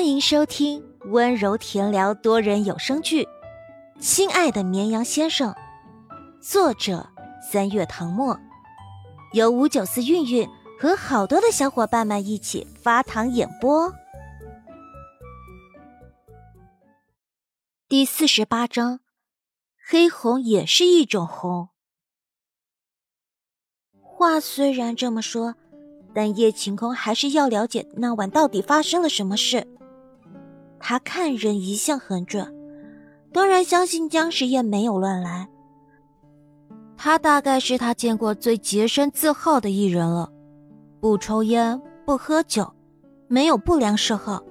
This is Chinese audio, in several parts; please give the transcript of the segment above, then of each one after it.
欢迎收听温柔甜聊多人有声剧《亲爱的绵羊先生》，作者三月唐末，由五九四韵韵和好多的小伙伴们一起发糖演播。第四十八章，黑红也是一种红。话虽然这么说。但叶晴空还是要了解那晚到底发生了什么事。他看人一向很准，当然相信姜时宴没有乱来。他大概是他见过最洁身自好的艺人了，不抽烟，不喝酒，没有不良嗜好，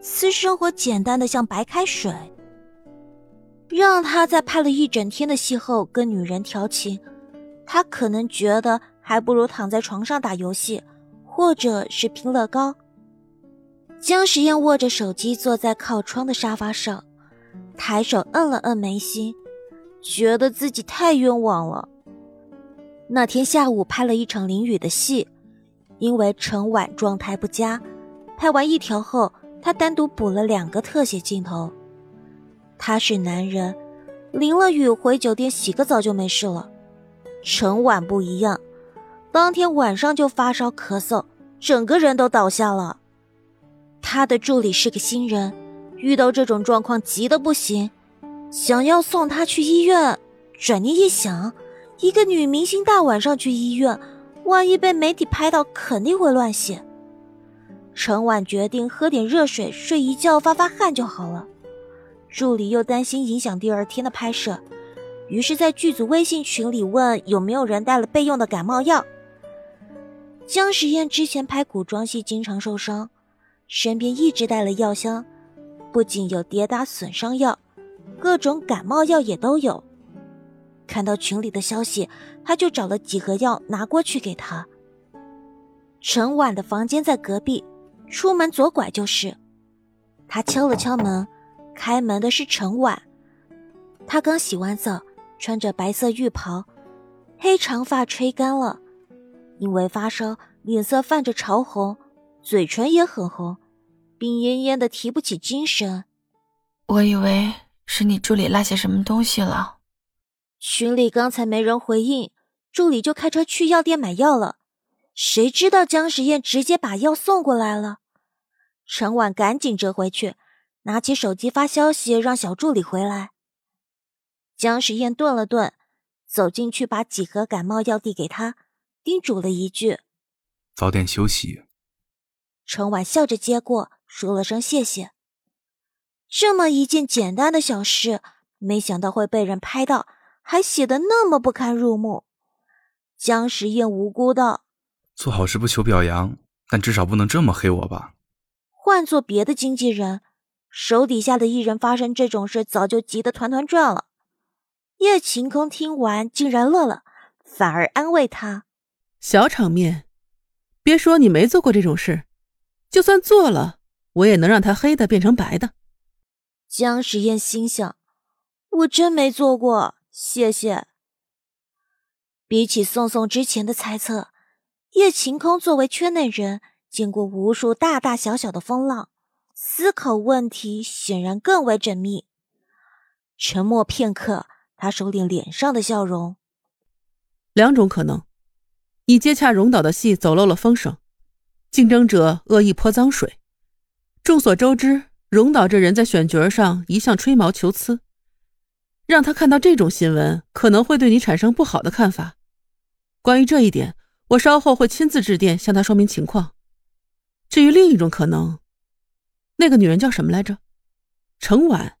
私生活简单的像白开水。让他在拍了一整天的戏后跟女人调情，他可能觉得还不如躺在床上打游戏。或者是拼乐高。姜时宴握着手机坐在靠窗的沙发上，抬手摁了摁眉心，觉得自己太冤枉了。那天下午拍了一场淋雨的戏，因为陈婉状态不佳，拍完一条后，他单独补了两个特写镜头。他是男人，淋了雨回酒店洗个澡就没事了。陈婉不一样。当天晚上就发烧咳嗽，整个人都倒下了。他的助理是个新人，遇到这种状况急得不行，想要送他去医院。转念一想，一个女明星大晚上去医院，万一被媒体拍到，肯定会乱写。陈婉决定喝点热水，睡一觉发发汗就好了。助理又担心影响第二天的拍摄，于是，在剧组微信群里问有没有人带了备用的感冒药。姜时宴之前拍古装戏经常受伤，身边一直带了药箱，不仅有跌打损伤药，各种感冒药也都有。看到群里的消息，他就找了几盒药拿过去给他。陈婉的房间在隔壁，出门左拐就是。他敲了敲门，开门的是陈婉。他刚洗完澡，穿着白色浴袍，黑长发吹干了。因为发烧，脸色泛着潮红，嘴唇也很红，病恹恹的，提不起精神。我以为是你助理落下什么东西了。群里刚才没人回应，助理就开车去药店买药了。谁知道姜时宴直接把药送过来了。陈婉赶紧折回去，拿起手机发消息让小助理回来。姜时宴顿了顿，走进去把几盒感冒药递给他。叮嘱了一句：“早点休息。”陈婉笑着接过，说了声谢谢。这么一件简单的小事，没想到会被人拍到，还写的那么不堪入目。姜时宴无辜道：“做好事不求表扬，但至少不能这么黑我吧？”换做别的经纪人，手底下的艺人发生这种事，早就急得团团转了。叶晴空听完，竟然乐了，反而安慰他。小场面，别说你没做过这种事，就算做了，我也能让他黑的变成白的。江时宴心想：我真没做过，谢谢。比起宋宋之前的猜测，叶晴空作为圈内人，见过无数大大小小的风浪，思考问题显然更为缜密。沉默片刻，他收敛脸上的笑容。两种可能。你接洽荣岛的戏走漏了风声，竞争者恶意泼脏水。众所周知，荣导这人在选角上一向吹毛求疵，让他看到这种新闻，可能会对你产生不好的看法。关于这一点，我稍后会亲自致电向他说明情况。至于另一种可能，那个女人叫什么来着？程婉，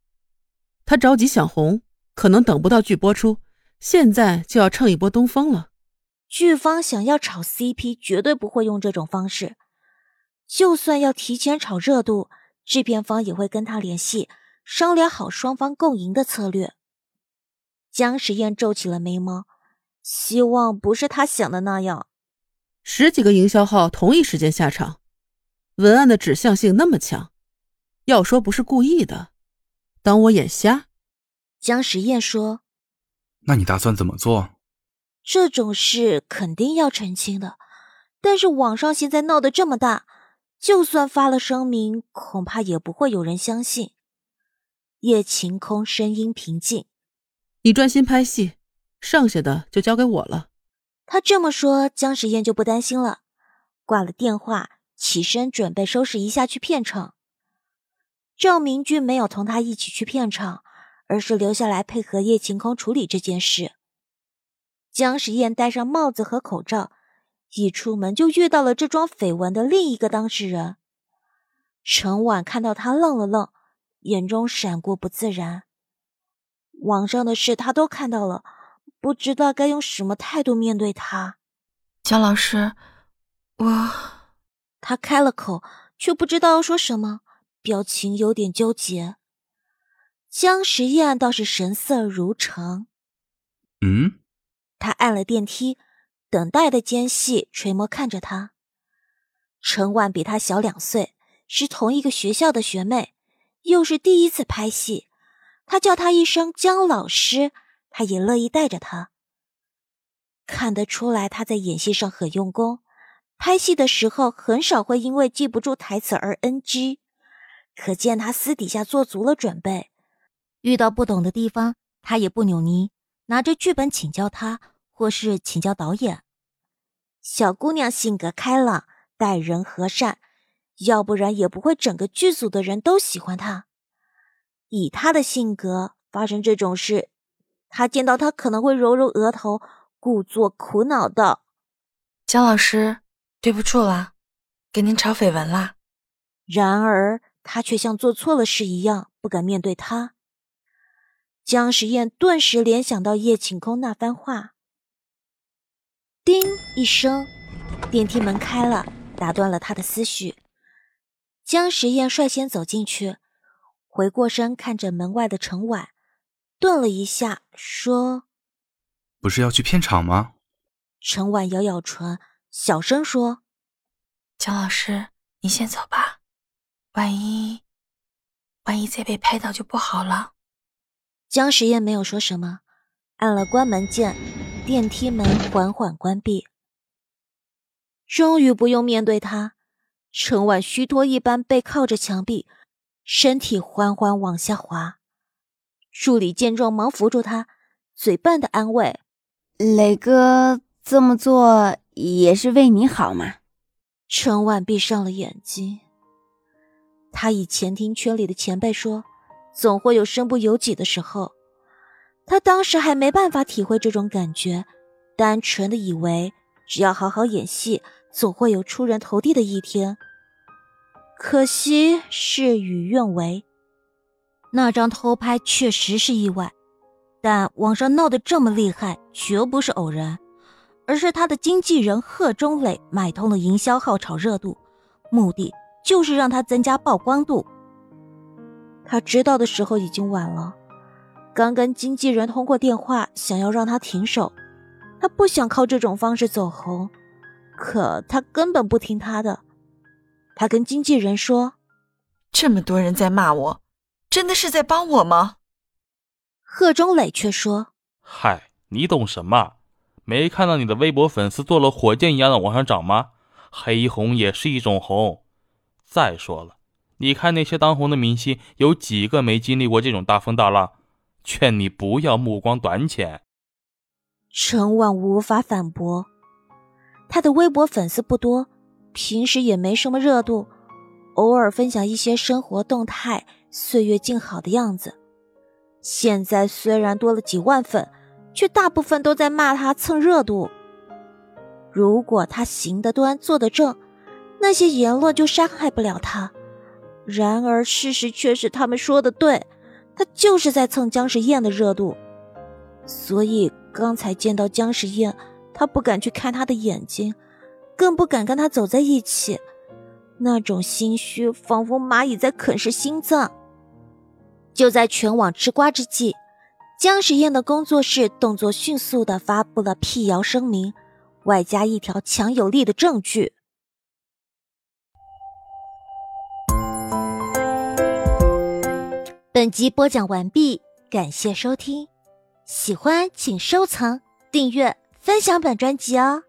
她着急想红，可能等不到剧播出，现在就要蹭一波东风了。剧方想要炒 CP，绝对不会用这种方式。就算要提前炒热度，制片方也会跟他联系，商量好双方共赢的策略。姜时宴皱起了眉毛，希望不是他想的那样。十几个营销号同一时间下场，文案的指向性那么强，要说不是故意的，当我眼瞎？姜时宴说：“那你打算怎么做？”这种事肯定要澄清的，但是网上现在闹得这么大，就算发了声明，恐怕也不会有人相信。叶晴空声音平静：“你专心拍戏，剩下的就交给我了。”他这么说，江时宴就不担心了。挂了电话，起身准备收拾一下去片场。赵明俊没有同他一起去片场，而是留下来配合叶晴空处理这件事。江时宴戴上帽子和口罩，一出门就遇到了这桩绯闻的另一个当事人。陈婉看到他愣了愣，眼中闪过不自然。网上的事他都看到了。不知道该用什么态度面对他，江老师，我……他开了口，却不知道要说什么，表情有点纠结。江时宴倒是神色如常。嗯，他按了电梯，等待的间隙垂眸看着他。陈婉比他小两岁，是同一个学校的学妹，又是第一次拍戏，他叫他一声姜老师。他也乐意带着他。看得出来，他在演戏上很用功，拍戏的时候很少会因为记不住台词而 NG，可见他私底下做足了准备。遇到不懂的地方，他也不扭捏，拿着剧本请教他，或是请教导演。小姑娘性格开朗，待人和善，要不然也不会整个剧组的人都喜欢她。以她的性格，发生这种事。她见到他可能会揉揉额头，故作苦恼道：“江老师，对不住了，给您炒绯闻啦。”然而他却像做错了事一样，不敢面对他。姜时宴顿时联想到叶晴空那番话。叮一声，电梯门开了，打断了他的思绪。江时宴率先走进去，回过身看着门外的陈婉。顿了一下，说：“不是要去片场吗？”陈婉咬咬唇，小声说：“江老师，你先走吧，万一万一再被拍到就不好了。”江时宴没有说什么，按了关门键，电梯门缓缓关闭。终于不用面对他，陈婉虚脱一般背靠着墙壁，身体缓缓往下滑。助理见状，忙扶住他，嘴笨的安慰：“磊哥这么做也是为你好嘛。”陈婉闭上了眼睛。他以前听圈里的前辈说，总会有身不由己的时候。他当时还没办法体会这种感觉，单纯的以为只要好好演戏，总会有出人头地的一天。可惜事与愿违。那张偷拍确实是意外，但网上闹得这么厉害，绝不是偶然，而是他的经纪人贺中磊买通了营销号炒热度，目的就是让他增加曝光度。他知道的时候已经晚了，刚跟经纪人通过电话，想要让他停手，他不想靠这种方式走红，可他根本不听他的，他跟经纪人说：“这么多人在骂我。”真的是在帮我吗？贺中磊却说：“嗨，你懂什么？没看到你的微博粉丝做了火箭一样的往上涨吗？黑红也是一种红。再说了，你看那些当红的明星，有几个没经历过这种大风大浪？劝你不要目光短浅。”陈婉无法反驳，他的微博粉丝不多，平时也没什么热度，偶尔分享一些生活动态。岁月静好的样子，现在虽然多了几万粉，却大部分都在骂他蹭热度。如果他行得端坐得正，那些言论就伤害不了他。然而事实却是他们说的对，他就是在蹭姜时宴的热度。所以刚才见到姜时宴，他不敢去看他的眼睛，更不敢跟他走在一起，那种心虚，仿佛蚂蚁在啃食心脏。就在全网吃瓜之际，姜时宴的工作室动作迅速的发布了辟谣声明，外加一条强有力的证据。本集播讲完毕，感谢收听，喜欢请收藏、订阅、分享本专辑哦。